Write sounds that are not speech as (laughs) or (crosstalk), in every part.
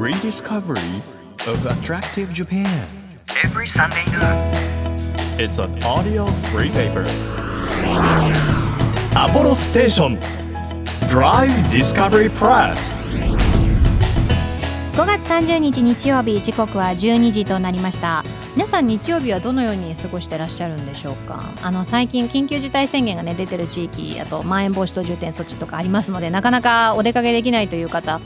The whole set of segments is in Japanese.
rediscovery of attractive Japan. every Sunday noon. It's an audio free paper. Apollo Station Drive Discovery Press. 5月30日日曜日時刻は12時となりました皆さん日曜日はどのように過ごしてらっしゃるんでしょうかあの最近緊急事態宣言がね出てる地域あとまん延防止等重点措置とかありますのでなかなかお出かけできないという方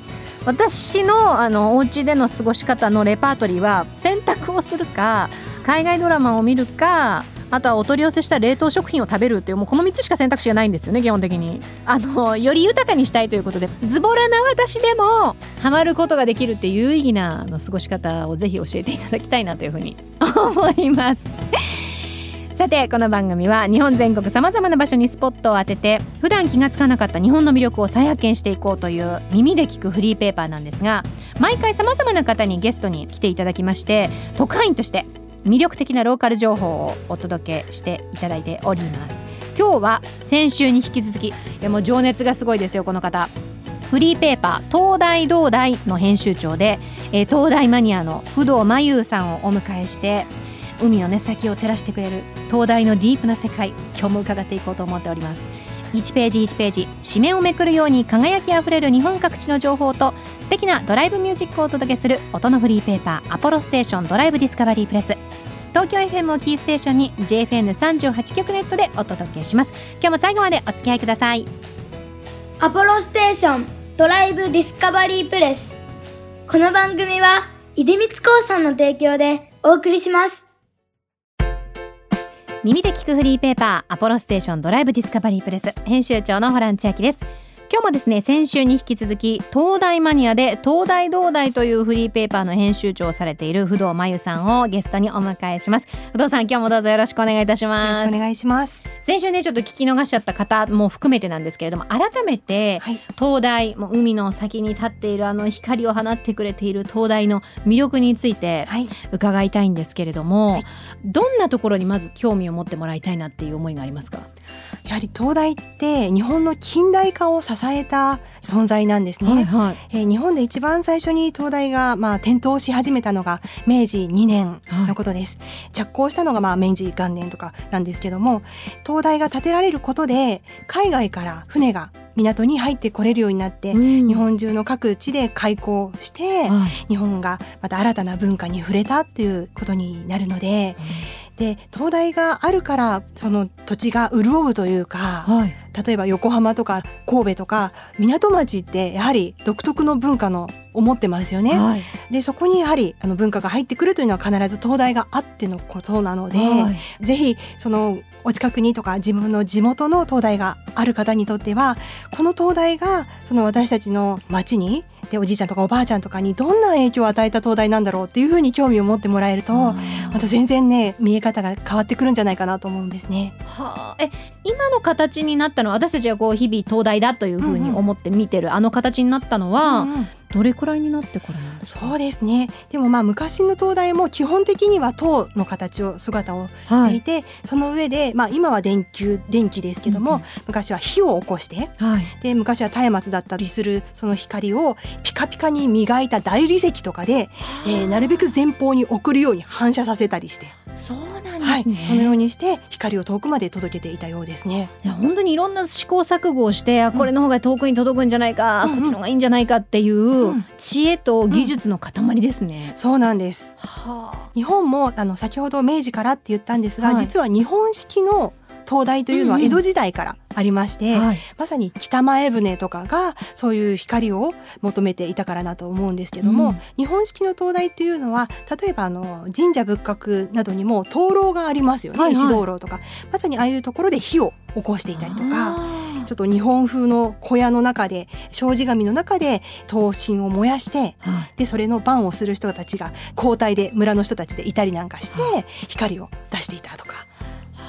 私のあのお家での過ごし方のレパートリーは洗濯をするか海外ドラマを見るかあとはお取り寄せした冷凍食品を食べるっていうもうこの3つしか選択肢がないんですよね基本的に。あのより豊かにしたいということでズボラな私でもハマることができるっていう有意義なの過ごし方をぜひ教えていただきたいなというふうに思います。さてこの番組は日本全国さまざまな場所にスポットを当てて普段気がつかなかった日本の魅力を再発見していこうという耳で聞くフリーペーパーなんですが毎回さまざまな方にゲストに来ていただきまして特派員として魅力的なローカル情報をお届けしていただいております。今日は先週に引き続きいやもう情熱がすごいですよこの方。フリーペーパー東大東大の編集長で、えー東大マニアの不動真優さんをお迎えして海のね先を照らしてくれる東大のディープな世界今日も伺っていこうと思っております。1ページ1ページ紙面をめくるように輝きあふれる日本各地の情報と素敵なドライブミュージックをお届けする音のフリーペーパーアポロステーションドライブディスカバリープレス。東京 FM をキーステーションに JFN38 局ネットでお届けします。今日も最後までお付き合いください。アポロステーションドライブディスカバリープレス。この番組は出光興産の提供でお送りします。耳で聞くフリーペーパーアポロステーションドライブディスカバリープレス。編集長のホラン千秋です。今日もですね先週に引き続き東大マニアで東大東大というフリーペーパーの編集長をされている不動真由さんをゲストにお迎えします。不動さん今日もどうぞよろしくお願いいたしよろます。しくお願いします。先週ねちょっと聞き逃しちゃった方も含めてなんですけれども改めて、はい。東大もう海の先に立っているあの光を放ってくれている東大の魅力についてはい。伺いたいんですけれども、はい。どんなところにまず興味を持ってもらいたいなっていう思いがありますか？やはり東大って日本の近代化を支えた存在なんですね。はいえー日本で一番最初に東大がまあ点灯し始めたのが明治2年のことです。着工したのがまあ明治元年とかなんですけども、東大が建てられることで海外から船が港に入ってこれるようになって、うん。日本中の各地で開港して、はい。日本がまた新たな文化に触れたっていうことになるので、で東大があるからその土地が潤うというか、はい例えば横浜とか神戸とか港町ってやはり独特の文化のを持ってますよね。はいでそこにやはりあの文化が入ってくるというのは必ず東大があってのことなので、はいぜひそのお近くにとか自分の地元の東大がある方にとってはこの東大がその私たちの町にでおじいちゃんとかおばあちゃんとかにどんな影響を与えた東大なんだろうっていうふうに興味を持ってもらえるとあまた全然ね見え方が変わってくるんじゃないかなと思うんですね。はあ。え今の形になったのは私たちがこう日々東大だというふうに思って見てる、あの形になったのは、うんうんどれくらいになってからなんですか？そうですね。でもまあ昔の東大も基本的には塔の形を姿をしはい、てい。て、その上で、まあ、今は電球電気ですけども、うんうん。昔は火を起こしてはい、で昔は松明だったりするその光をピカピカに磨いた大理石とかで、えーなるべく前方に送るように反射させたりして、そうなんはい、ですね、そのようにして光を遠くまで届けていたようですね。いや本当にいろんな試行錯誤をして、あこれの方が遠くに届くんじゃないか、うんうん。こっちの方がいいんじゃないかっていう、うん。知恵と技術の塊ですね。そうなんです。は日本もあの先ほど明治からって言ったんですが、はい。実は日本式の灯台というのはうんうん。江戸時代からありまして、あ、はい、まさに北前船とかがそういう光を求めていたからなと思うんですけども、うん。日本式の灯台っていうのは例えばあの神社仏閣などにも灯籠がありますよね、はいはい。石灯籠とか。まさにああいうところで火を起こしていたりとか。あちょっと日本風の小屋の中で障子紙の中で灯芯を燃やしてーはいでそれの番をする人たちが交代で村の人たちでいたりなんかして光を出していたとか。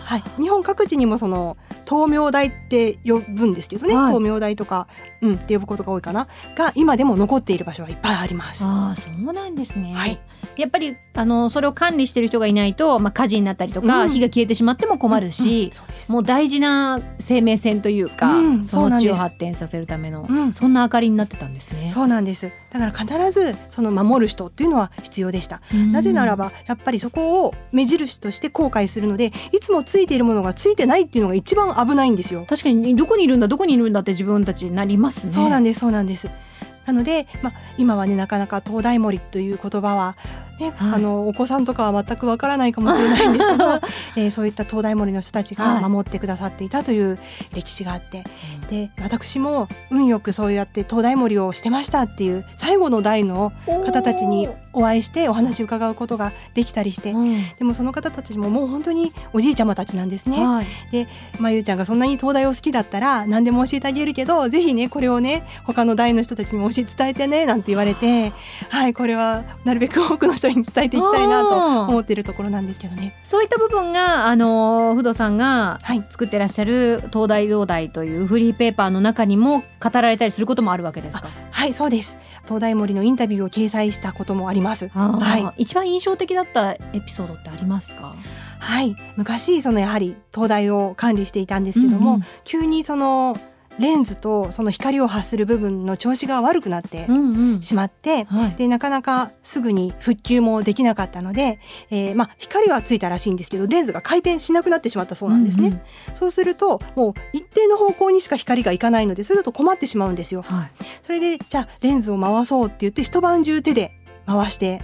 はい、日本各地にもその灯明台って呼ぶんですけどね、はい。灯明台とかうん、って呼ぶことが多いかな。が今でも残っている場所はいっぱいあります。ああそうなんですね、はい。やっぱりあのそれを管理してる人がいないと、まあ、火事になったりとか、うん。火が消えてしまっても困るし、そうです。もう大事な生命線というか、うんその地をそうなんです。発展させるための、うん。そんな明かりになってたんですね。そうなんですだから必ずその守る人っていうのは必要でした、なぜならばやっぱりそこを目印として後悔するのでいつもついているものがついてないっていうのが一番危ないんですよ。確かにどこにいるんだどこにいるんだって自分たちなりますね。そうなんですそうなんですなので、まあ、今はねなかなか東大森という言葉は、ねはい。あのお子さんとかは全くわからないかもしれないんですけど、(laughs) えーそういった東大森の人たちがはい。守ってくださっていたという歴史があって、で私も運よくそうやって東大森をしてましたっていう最後の代の方たちにお会いしてお話を伺うことができたりして、うんでもその方たちももう本当におじいちゃまたちなんですね。はいまあ、ゆうちゃんがそんなに東大を好きだったら何でも教えてあげるけどぜひねこれをね他の代の人たちにも教え伝えてねなんて言われてはいこれはなるべく多くの人に伝えていきたいなと思っているところなんですけどね。そういった部分があの不動さんがはい作ってらっしゃる東大東大というフリーペーパーの中にも語られたりすることもあるわけですか？はいそうです東大森のインタビューを掲載したこともあります。はい一番印象的だったエピソードってありますか？はい昔そのやはり東大を管理していたんですけども、うんうん急にそのレンズとその光を発する部分の調子が悪くなってうんうん。しまって、はい。でなかなかすぐに復旧もできなかったので、えーまあ、光はついたらしいんですけどレンズが回転しなくなってしまったそうなんですね。うんうんそうするともう一定の方向にしか光がいかないのでそうすると困ってしまうんですよ。はい。それでじゃあレンズを回そうって言って一晩中手で回して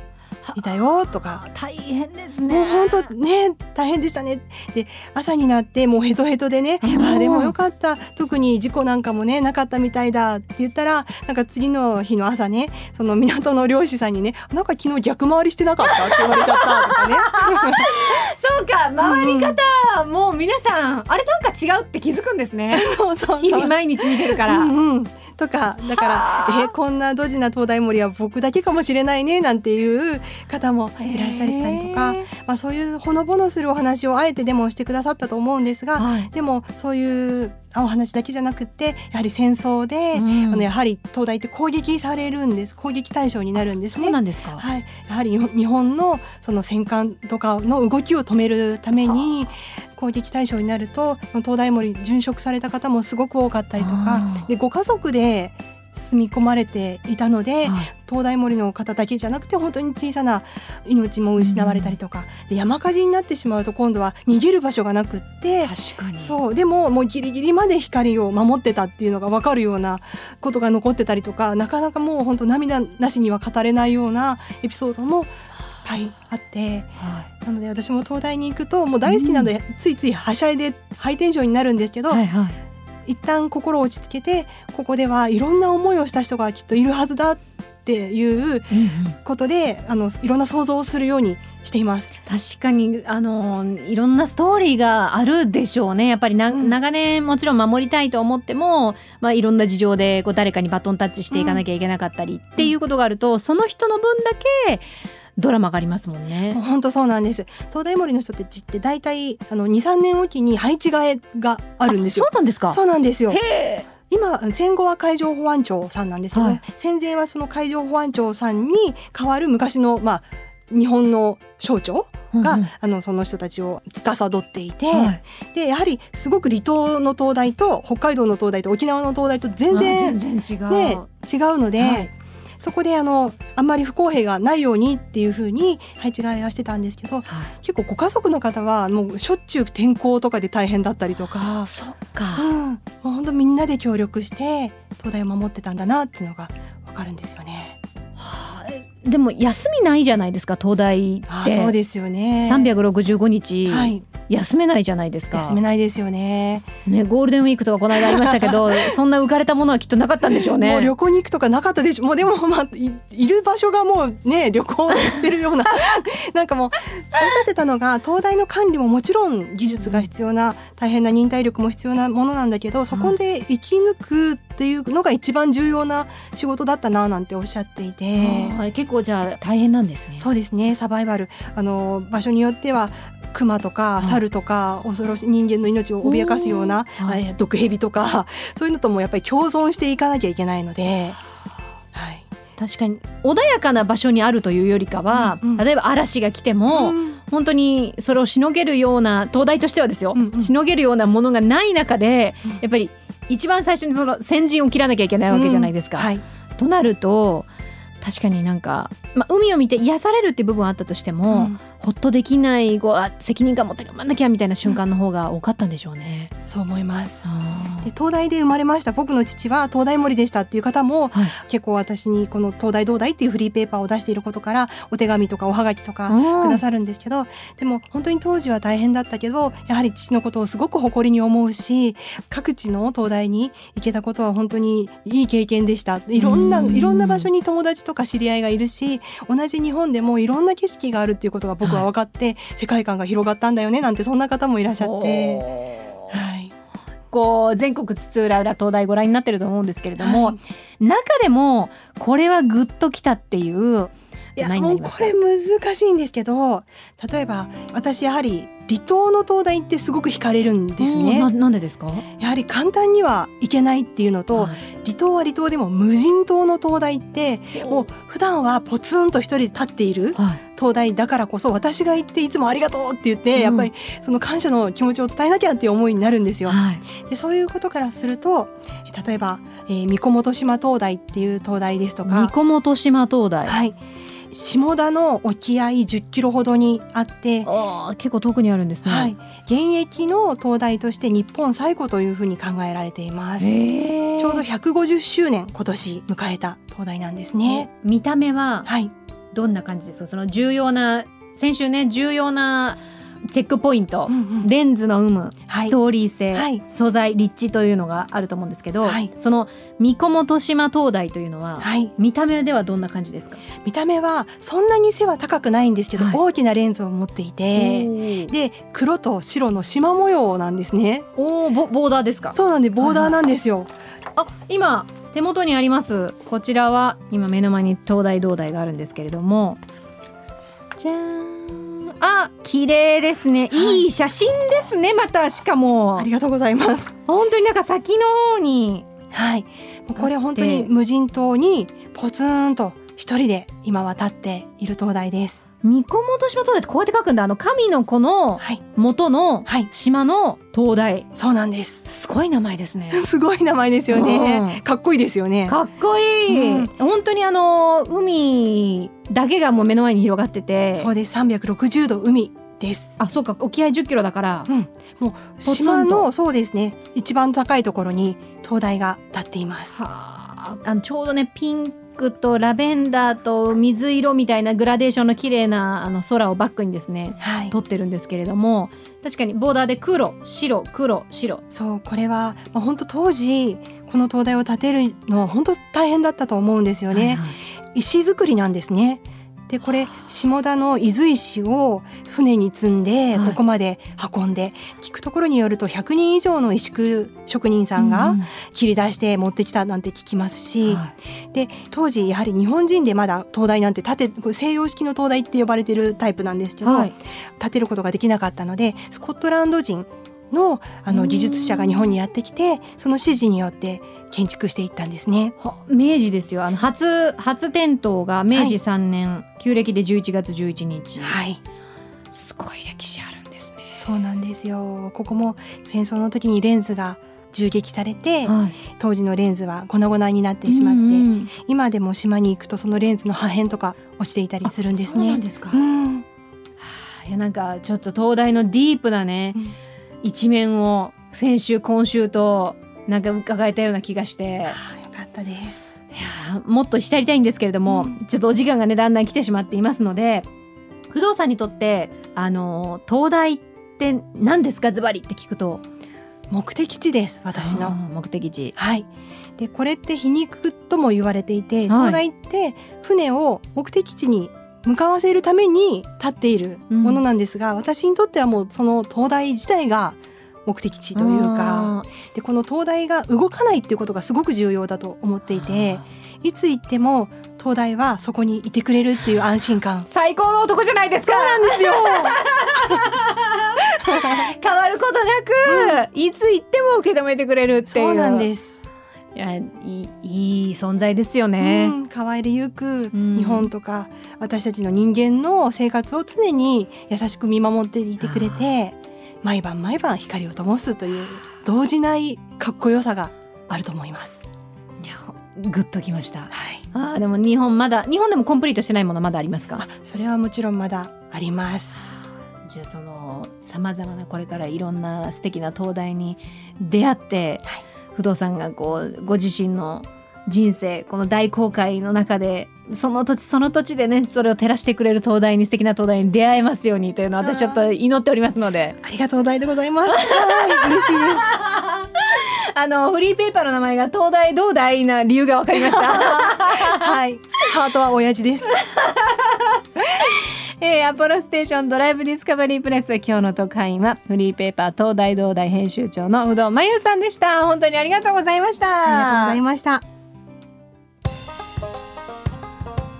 いたよとか。大変ですね。もう本当ね大変でしたねで朝になってもうヘトヘトでねあうんーでもよかった特に事故なんかもねなかったみたいだって言ったらなんか次の日の朝ねその港の漁師さんにねなんか昨日逆回りしてなかったって言われちゃったとかね (laughs) そうか回り方、もう皆さんあれなんか違うって気づくんですね。(laughs) そうそう日。々毎日見てるから。うんうん、とかだからえこんなドジな東大森は僕だけかもしれないねなんていう方もいらっしゃったりとか、まあ、そういうほのぼのするお話をあえてでもしてくださったと思うんですが、はい。でもそういうお話だけじゃなくってやはり戦争で、うんあのやはり東大って攻撃されるんです攻撃対象になるんですそうね。なんですか。はい、やはり日本のその戦艦とかの動きを止めるために攻撃対象になると東大森殉職された方もすごく多かったりとかでご家族で住み込まれていたので、はい東大森の方だけじゃなくて本当に小さな命も失われたりとか、で山火事になってしまうと今度は逃げる場所がなくって確かに。そうでももうギリギリまで光を守ってたっていうのが分かるようなことが残ってたりとかなかなかもう本当涙なしには語れないようなエピソードも、はい、あってはなので私も東大に行くともう大好きなので、ついついはしゃいでハイテンションになるんですけど、いはいはい。一旦心を落ち着けてここではいろんな思いをした人がきっといるはずだっていううんうん。ことであのいろんな想像をするようにしています。確かにあのいろんなストーリーがあるでしょうね。やっぱりな、うん。長年もちろん守りたいと思っても、まあ、いろんな事情でこう誰かにバトンタッチしていかなきゃいけなかったりっていうことがあると、その人の分だけドラマがありますもんね。本当そうなんです。東大森の人たちって大体あの2、3年おきに配置換えがあるんですよそう。なんですか？そうなんですよ。へ今戦後は海上保安庁さんなんですけど、はい戦前はその海上保安庁さんに代わる昔のまあ日本の省庁が、うんうんあのその人たちを司っていて、はいでやはりすごく離島の東大と北海道の東大と沖縄の東大と全然あ全然違う。ね、違うので、はいそこであのあんまり不公平がないようにっていう風に配置換えはしてたんですけどはい結構ご家族の方はもうしょっちゅう天候とかで大変だったりとか、そっか。うん、もう本当みんなで協力して東大を守ってたんだなっていうのがわかるんですよね。はあでも休みないじゃないですか東大あって。そうですよね。365日、はい、休めないじゃないですか。休めないですよね。ね、ゴールデンウィークとかこの間ありましたけど (laughs) そんな浮かれたものはきっとなかったんでしょうね。もう旅行に行くとかなかったでしょもうでもまあいいる場所がもうね旅行してるような (laughs) なんかもうおっしゃってたのが東大の管理ももちろん技術が必要な大変な忍耐力も必要なものなんだけどそこで生き抜くっていうのが一番重要な仕事だったななんておっしゃっていて。はい。結構じゃあ大変なんですね。そうですね。サバイバル。あの場所によっては熊とかはい。猿とか恐ろしい人間の命を脅かすような、はい。えー毒蛇とか (laughs) そういうのともやっぱり共存していかなきゃいけないので、はい、確かに穏やかな場所にあるというよりかは、うんうん。例えば嵐が来ても、うん。本当にそれをしのげるような東大としてはですよ、うんうん。しのげるようなものがない中で、うん。やっぱり一番最初にその先陣を切らなきゃいけないわけじゃないですか。はい、となると確かになんか、まあ、海を見て癒されるっていう部分はあったとしても、うん。ほっとできないこうあ責任感持って頑張んなきゃみたいな瞬間の方が多かったんでしょうね。そう思います。で東大で生まれました僕の父は東大森でしたっていう方もはい。結構私にこの東大東大っていうフリーペーパーを出していることからお手紙とかおはがきとかうん。くださるんですけどでも本当に当時は大変だったけどやはり父のことをすごく誇りに思うし各地の東大に行けたことは本当にいい経験でした。いろんなうん。いろんな場所に友達とか知り合いがいるし同じ日本でもいろんな景色があるっていうことが僕は分かって、世界観が広がったんだよねなんてそんな方もいらっしゃって。はい。こう全国津々浦々東大ご覧になってると思うんですけれども、はい。中でもこれはグッときたっていういやもうこれ難しいんですけど例えば私やはり離島の東大ってすごく惹かれるんですうんなねなんでですか？やはり簡単には行けないっていうのと、はい。離島は離島でも無人島の東大ってもう普段はポツンと一人で立っているはい。東大だからこそ私が行っていつもありがとうって言って、うん。やっぱりその感謝の気持ちを伝えなきゃっていう思いになるんですよ。はい。でそういうことからすると例えば、えー、三小本島東大っていう東大ですとか。三小本島東大、はい、下田の沖合10キロほどにあって、結構遠くにあるんですね。はい、現役の東大として日本最古というふうに考えられています。ちょうど150周年今年迎えた東大なんですね。見た目ははい、どんな感じですか？その重要な先週ね重要なチェックポイント、うんうん。レンズの有無、はい。ストーリー性、はい。素材立地というのがあると思うんですけど、はい。その三小本島東大というのは、はい、見た目ではどんな感じですか、見た目はそんなに背は高くないんですけど、はい。大きなレンズを持っていて、で黒と白の縞模様なんですね。おーボボーダーですか？そうなんでボーダーなんですよ。あ今手元にあります。こちらは今目の前に東大東大があるんですけれども。じゃーんあ綺麗ですね。い。い写真ですねまたしかも。ありがとうございます。本当になんか先の方に。はい、これ本当に無人島にポツンと一人で今は立っている灯台です。三小本島東大ってこうやって書くんだあの神の子のはい、元のはい、島の東大そうなんです。すごい名前ですね (laughs) すごい名前ですようねん。かっこいいですよね。かっこいい、うん本当にあの海だけがもう目の前に広がっててそうです。360度海です。あそうか沖合10キロだからうん、もう島のそうですね。一番高いところに灯台が立っています。はああのちょうどねピンクとラベンダーと水色みたいなグラデーションの綺麗なあの空をバックにですねはい。撮ってるんですけれども確かにボーダーで黒白黒白そうこれはまあ本当当時この灯台を建てるのは本当大変だったと思うんですよね。はいはい石造りなんですね。でこれ下田の伊豆石を船に積んではい。ここまで運んで、聞くところによると100人以上の石工職人さんがうん。切り出して持ってきたなんて聞きますし、はい。で当時やはり日本人でまだ灯台なんて建て西洋式の灯台って呼ばれてるタイプなんですけど、はい。建てることができなかったのでスコットランド人のあうん。の技術者が日本にやってきてその指示によって建築していったんですね。は明治ですよ。あの初初点灯が明治3年、旧暦で11月11日、はい。すごい歴史あるんですね。そうなんですよ。ここも戦争の時にレンズが銃撃されてはい。当時のレンズは粉々になってしまって、うんうん今でも島に行くとそのレンズの破片とか落ちていたりするんですね。あそうなん。ですか、うん。いやなんかちょっと東大のディープなね、うん一面を先週今週となんか伺えたような気がしてよかったです。いやもっと浸りたいんですけれども、うんちょっとお時間がねだんだん来てしまっていますので不動産にとってあの東大って何ですかズバリって聞くと目的地です私の。目的地はい。でこれって皮肉とも言われていて、はい東大って船を目的地に向かわせるために立っているものなんですが、私にとってはもうその東大自体が目的地というかあでこの灯台が動かないっていうことがすごく重要だと思っていていつ行っても東大はそこにいてくれるっていう安心感。最高の男じゃないですか。そうなんですよ。(laughs) 変わることなく、いつ行っても受け止めてくれるっていう。そうなんですいやいい存在ですよね、うん、変わりゆくん。日本とか、私たちの人間の生活を常に優しく見守っていてくれて毎晩毎晩光を灯すという動じないかっこよさがあると思います。いやグッときました。はい、あーでも日本まだ日本でもコンプリートしてないものまだありますか？あそれはもちろんまだあります。じゃあそのさまざまなこれからいろんな素敵な東大に出会って、はい不動産がこうご自身の人生この大航海の中でその土地その土地でねそれを照らしてくれる東大に素敵な東大に出会えますようにというのを私ちょっと祈っておりますのでありがとうございでございます。はい、嬉しいです。あのフリーペーパーの名前が東大東大な理由が分かりました。(laughs) はい、ハートは親父です。えー、アポロステーションドライブディスカバリープレス今日の特派員はフリーペーパー東大東大編集長の不動真由さんでした。本当にありがとうございました。ありがとうございました。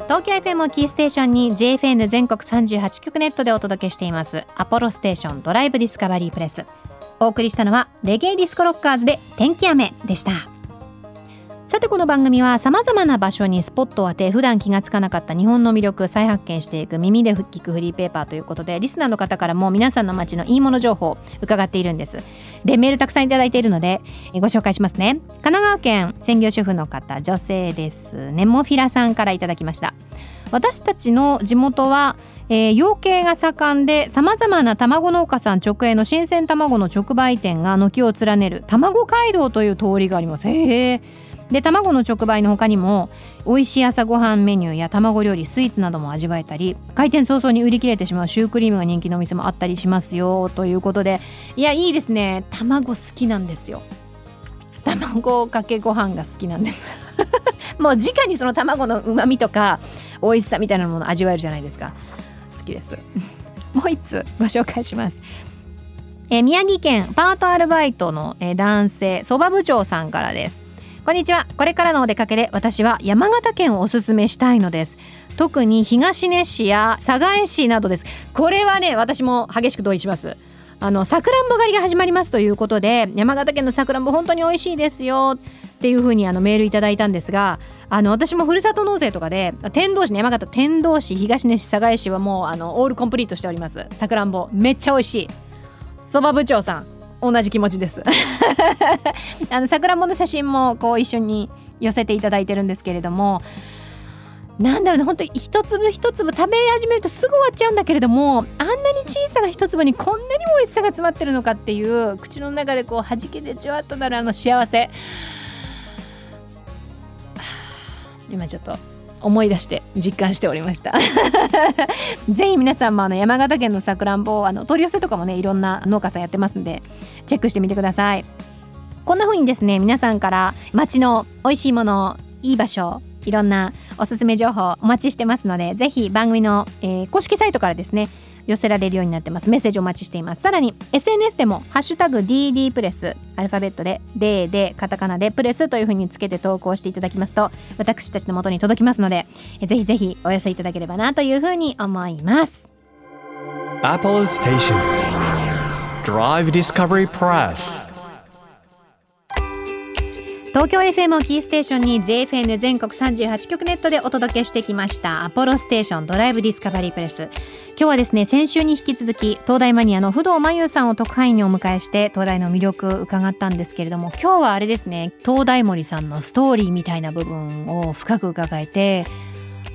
東京 FM をキーステーションに JFN 全国38局ネットでお届けしていますアポロステーションドライブディスカバリープレスお送りしたのはレゲエディスコロッカーズで天気雨でしたさてこの番組はさまざまな場所にスポットを当て普段気がつかなかった日本の魅力再発見していく耳で聞くフリーペーパーということでリスナーの方からも皆さんの街のいいもの情報を伺っているんです。でメールたくさんいただいているのでご紹介しますね。神奈川県専業主婦の方女性ですネモフィラさんからいただきました。私たちの地元はえー養鶏が盛んでさまざまな卵農家さん直営の新鮮卵の直売店が軒を連ねる卵街道という通りがあります。へえで卵の直売の他にも美味しい朝ごはんメニューや卵料理スイーツなども味わえたり開店早々に売り切れてしまうシュークリームが人気のお店もあったりしますよということでいやいいですね。卵好きなんですよ。卵かけご飯が好きなんです。(laughs) もう直にその卵のうまみとか美味しさみたいなもの味わえるじゃないですか。好きです。(laughs) もう一つご紹介します。え宮城県パートアルバイトの、え男性そば部長さんからです。こんにちは。これからのお出かけで私は山形県をおすすめしたいのです。特に東根市や寒河江市などです。これはね私も激しく同意します。あのさくらんぼ狩りが始まりますということで山形県のさくらんぼ本当に美味しいですよっていう風にあのメールいただいたんですがあの私もふるさと納税とかで天童市ね山形天童市東根市寒河江市はもうあのオールコンプリートしております。さくらんぼめっちゃ美味しい。そば部長さん同じ気持ちです。(laughs) あのさくらんぼの写真もこう一緒に寄せていただいてるんですけれどもなんだろうね本当に一粒一粒食べ始めるとすぐ終わっちゃうんだけれどもあんなに小さな一粒にこんなにも美味しさが詰まってるのかっていう口の中でこう弾けてじわっとなるあの幸せ。今ちょっと思い出して実感しておりました。(laughs) ぜひ皆さんもあの山形県のさくらんぼあの取り寄せとかもねいろんな農家さんやってますんでチェックしてみてください。こんな風にですね皆さんから町の美味しいものいい場所いろんなおすすめ情報お待ちしてますのでぜひ番組の、えー公式サイトからですね寄せられるようになってます。メッセージお待ちしています。さらに SNS でも「ハッシュタグ #DD プレス」アルファベットで「D」でカタカナで「プレス」というふうにつけて投稿していただきますと私たちの元に届きますのでぜひぜひお寄せいただければなというふうに思います。Apollo Station. Drive Discovery Press. 東京 FM をキーステーションに JFN 全国38局ネットでお届けしてきましたアポロステーションドライブディスカバリープレス。今日はですね先週に引き続き東大マニアの不動真優さんを特派員にお迎えして東大の魅力伺ったんですけれども今日はあれですね東大森さんのストーリーみたいな部分を深く伺えて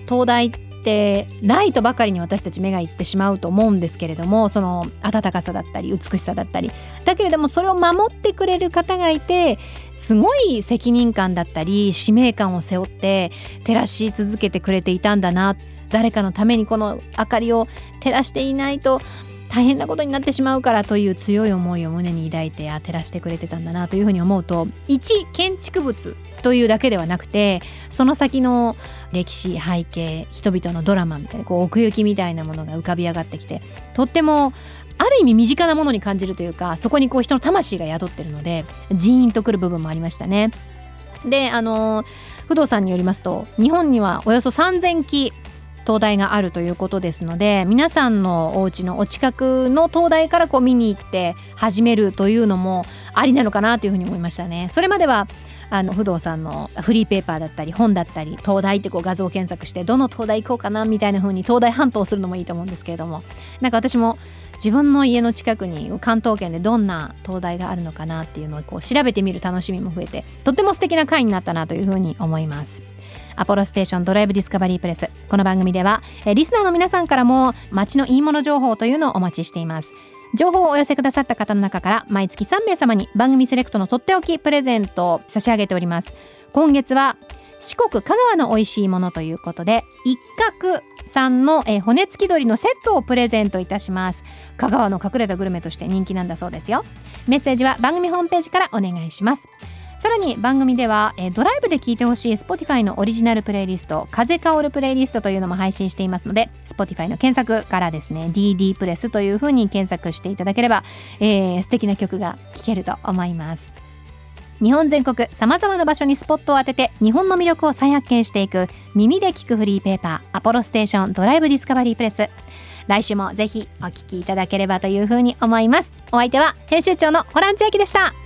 東大ってないとばかりに私たち目がいってしまうと思うんですけれどもその温かさだったり美しさだったり。だけれどもそれを守ってくれる方がいてすごい責任感だったり使命感を背負って照らし続けてくれていたんだな誰かのためにこの明かりを照らしていないと大変なことになってしまうからという強い思いを胸に抱いて照らしてくれてたんだなというふうに思うと一建築物というだけではなくてその先の歴史背景人々のドラマみたいなこう奥行きみたいなものが浮かび上がってきてとってもある意味身近なものに感じるというかそこにこう人の魂が宿ってるのでジーンとくる部分もありましたね。であの不動産によりますと日本にはおよそ3000基灯台があるということですので皆さんのお家のお近くの灯台からこう見に行って始めるというのもありなのかなというふうに思いましたね。それまではあの不動産のフリーペーパーだったり本だったり東大ってこう画像検索してどの東大行こうかなみたいな風に東大半島をするのもいいと思うんですけれどもなんか私も自分の家の近くに関東圏でどんな東大があるのかなっていうのをこう調べてみる楽しみも増えてとっても素敵な回になったなというふうに思います。アポロステーションドライブディスカバリープレスこの番組ではリスナーの皆さんからも街のいいもの情報というのをお待ちしています。情報をお寄せくださった方の中から毎月3名様に番組セレクトのとっておきプレゼントを差し上げております。今月は四国香川の美味しいものということで一角さんの、え骨付き鳥のセットをプレゼントいたします。香川の隠れたグルメとして人気なんだそうですよ。メッセージは番組ホームページからお願いします。さらに番組では、えー、ドライブで聴いてほしい Spotify のオリジナルプレイリスト風香るプレイリストというのも配信していますので Spotify の検索からですね DD プレスというふうに検索していただければ、えー、素敵な曲が聴けると思います。日本全国さまざまな場所にスポットを当てて日本の魅力を再発見していく耳で聞くフリーペーパーアポロステーションドライブディスカバリープレス。来週もぜひお聞きいただければというふうに思います。お相手は編集長のホラン千秋でした。